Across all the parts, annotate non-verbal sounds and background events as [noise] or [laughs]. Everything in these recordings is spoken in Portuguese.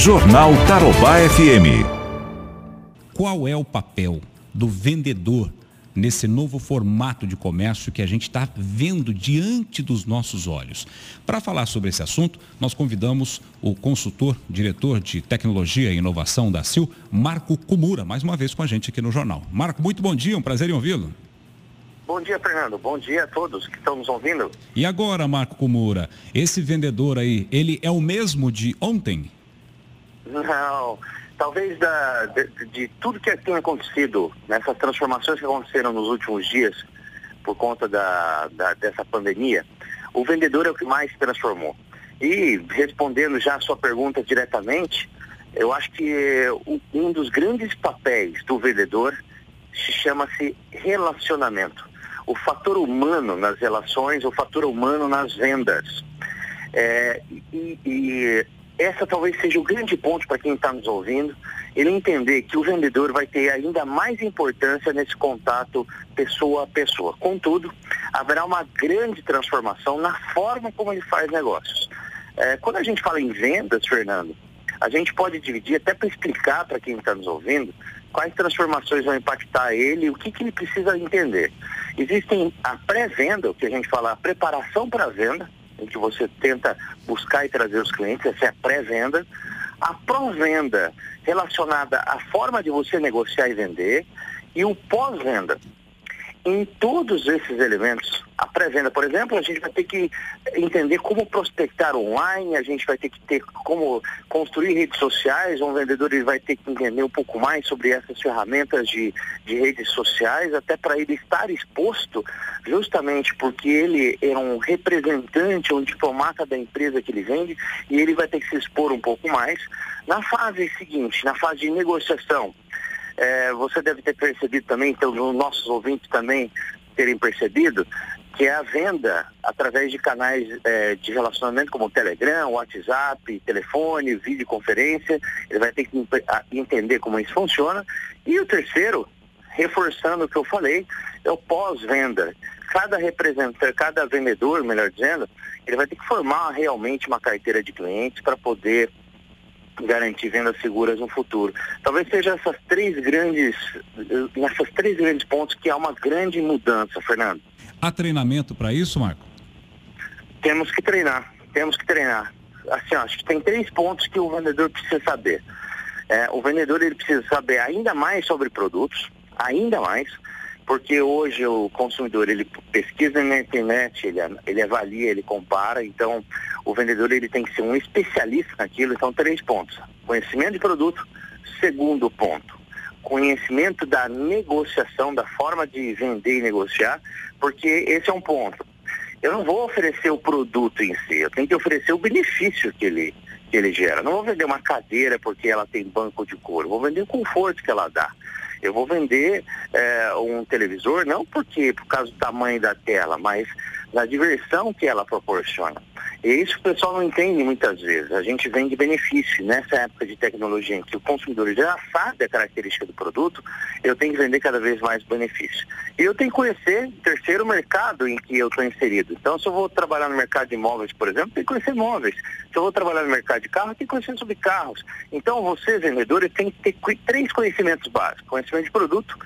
Jornal Tarobá FM. Qual é o papel do vendedor nesse novo formato de comércio que a gente está vendo diante dos nossos olhos. Para falar sobre esse assunto, nós convidamos o consultor, diretor de tecnologia e inovação da CIL, Marco Kumura, mais uma vez com a gente aqui no jornal. Marco, muito bom dia, um prazer em ouvi-lo. Bom dia, Fernando. Bom dia a todos que estão nos ouvindo. E agora, Marco Kumura, esse vendedor aí, ele é o mesmo de ontem? Não, talvez da, de, de, tudo que tem acontecido, nessas transformações que aconteceram nos últimos dias, por conta da, da, dessa pandemia, o vendedor é o que mais se transformou. E respondendo já a sua pergunta diretamente, eu acho que um dos grandes papéis do vendedor chama-se relacionamento. O fator humano nas relações, o fator humano nas vendas. É, e, e essa talvez seja o grande ponto para quem está nos ouvindo, ele entender que o vendedor vai ter ainda mais importância nesse contato pessoa a pessoa. Contudo, haverá uma grande transformação na forma como ele faz negócios. É, quando a gente fala em vendas, Fernando, a gente pode dividir até para explicar para quem está nos ouvindo quais transformações vão impactar ele o que, que ele precisa entender. Existem a pré-venda, o que a gente fala, a preparação para a venda, em que você tenta buscar e trazer os clientes, essa é a pré-venda. A pró-venda, relacionada à forma de você negociar e vender, e o pós-venda. Em todos esses elementos, a pré-venda, por exemplo, a gente vai ter que entender como prospectar online, a gente vai ter que ter como construir redes sociais, um vendedor ele vai ter que entender um pouco mais sobre essas ferramentas de, de redes sociais, até para ele estar exposto, justamente porque ele é um representante, um diplomata da empresa que ele vende, e ele vai ter que se expor um pouco mais. Na fase seguinte, na fase de negociação, é, você deve ter percebido também, então os nossos ouvintes também terem percebido, que é a venda através de canais é, de relacionamento como Telegram, WhatsApp, telefone, videoconferência. Ele vai ter que entender como isso funciona. E o terceiro, reforçando o que eu falei, é o pós-venda. Cada representante, cada vendedor, melhor dizendo, ele vai ter que formar realmente uma carteira de clientes para poder garantir vendas seguras no futuro. Talvez seja essas três grandes, nessas três grandes pontos que há uma grande mudança, Fernando. Há treinamento para isso, Marco? Temos que treinar, temos que treinar. Assim, acho que tem três pontos que o vendedor precisa saber. É, o vendedor ele precisa saber ainda mais sobre produtos, ainda mais, porque hoje o consumidor ele pesquisa na internet, ele, ele avalia, ele compara, então o vendedor ele tem que ser um especialista naquilo, então três pontos. Conhecimento de produto, segundo ponto, conhecimento da negociação, da forma de vender e negociar, porque esse é um ponto. Eu não vou oferecer o produto em si, eu tenho que oferecer o benefício que ele, que ele gera. Não vou vender uma cadeira porque ela tem banco de couro, vou vender o conforto que ela dá. Eu vou vender é, um televisor não porque por causa do tamanho da tela, mas da diversão que ela proporciona. E isso o pessoal não entende muitas vezes. A gente vende benefício. Nessa época de tecnologia em que o consumidor já sabe a característica do produto, eu tenho que vender cada vez mais benefício. E eu tenho que conhecer o terceiro mercado em que eu estou inserido. Então, se eu vou trabalhar no mercado de imóveis, por exemplo, tem que conhecer imóveis. Se eu vou trabalhar no mercado de carro, tem que conhecer sobre carros. Então, você, vendedor, tem que ter três conhecimentos básicos. Conhecimento de produto,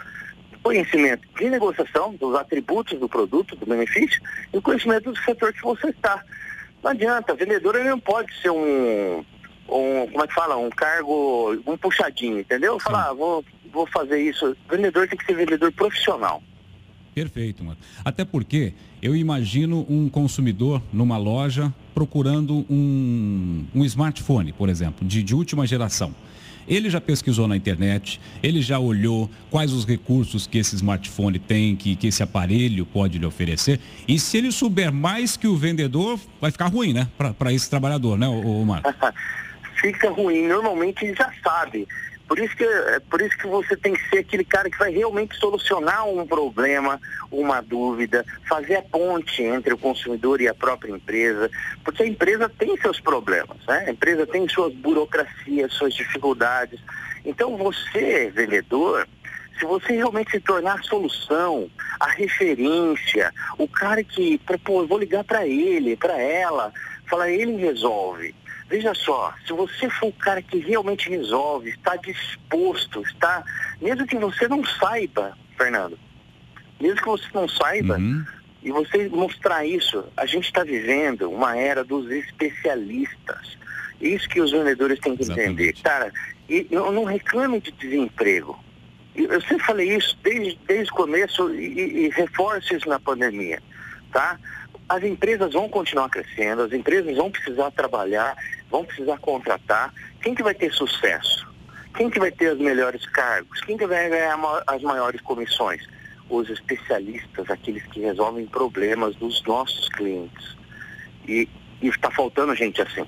conhecimento de negociação, dos atributos do produto, do benefício, e o conhecimento do setor que você está. Não adianta, vendedor ele não pode ser um, um, como é que fala, um cargo, um puxadinho, entendeu? Falar, ah, vou, vou fazer isso. vendedor tem que ser vendedor profissional. Perfeito, mano. Até porque eu imagino um consumidor numa loja procurando um, um smartphone, por exemplo, de, de última geração. Ele já pesquisou na internet, ele já olhou quais os recursos que esse smartphone tem, que, que esse aparelho pode lhe oferecer. E se ele souber mais que o vendedor, vai ficar ruim, né? Para esse trabalhador, né, o, o Marcos? [laughs] Fica ruim. Normalmente ele já sabe. Por isso, que, é, por isso que você tem que ser aquele cara que vai realmente solucionar um problema, uma dúvida, fazer a ponte entre o consumidor e a própria empresa, porque a empresa tem seus problemas, né? A empresa tem suas burocracias, suas dificuldades. Então você, vendedor, se você realmente se tornar a solução, a referência, o cara que, pô, eu vou ligar para ele, para ela, falar, ele resolve. Veja só, se você for o cara que realmente resolve, está disposto, está. Mesmo que você não saiba, Fernando, mesmo que você não saiba, uhum. e você mostrar isso, a gente está vivendo uma era dos especialistas. Isso que os vendedores têm que Exatamente. entender. Cara, e, eu não reclame de desemprego. Eu sempre falei isso desde, desde o começo e, e reforço isso na pandemia, tá? As empresas vão continuar crescendo, as empresas vão precisar trabalhar, vão precisar contratar. Quem que vai ter sucesso? Quem que vai ter os melhores cargos? Quem que vai ganhar as maiores comissões? Os especialistas, aqueles que resolvem problemas dos nossos clientes. E está faltando gente assim.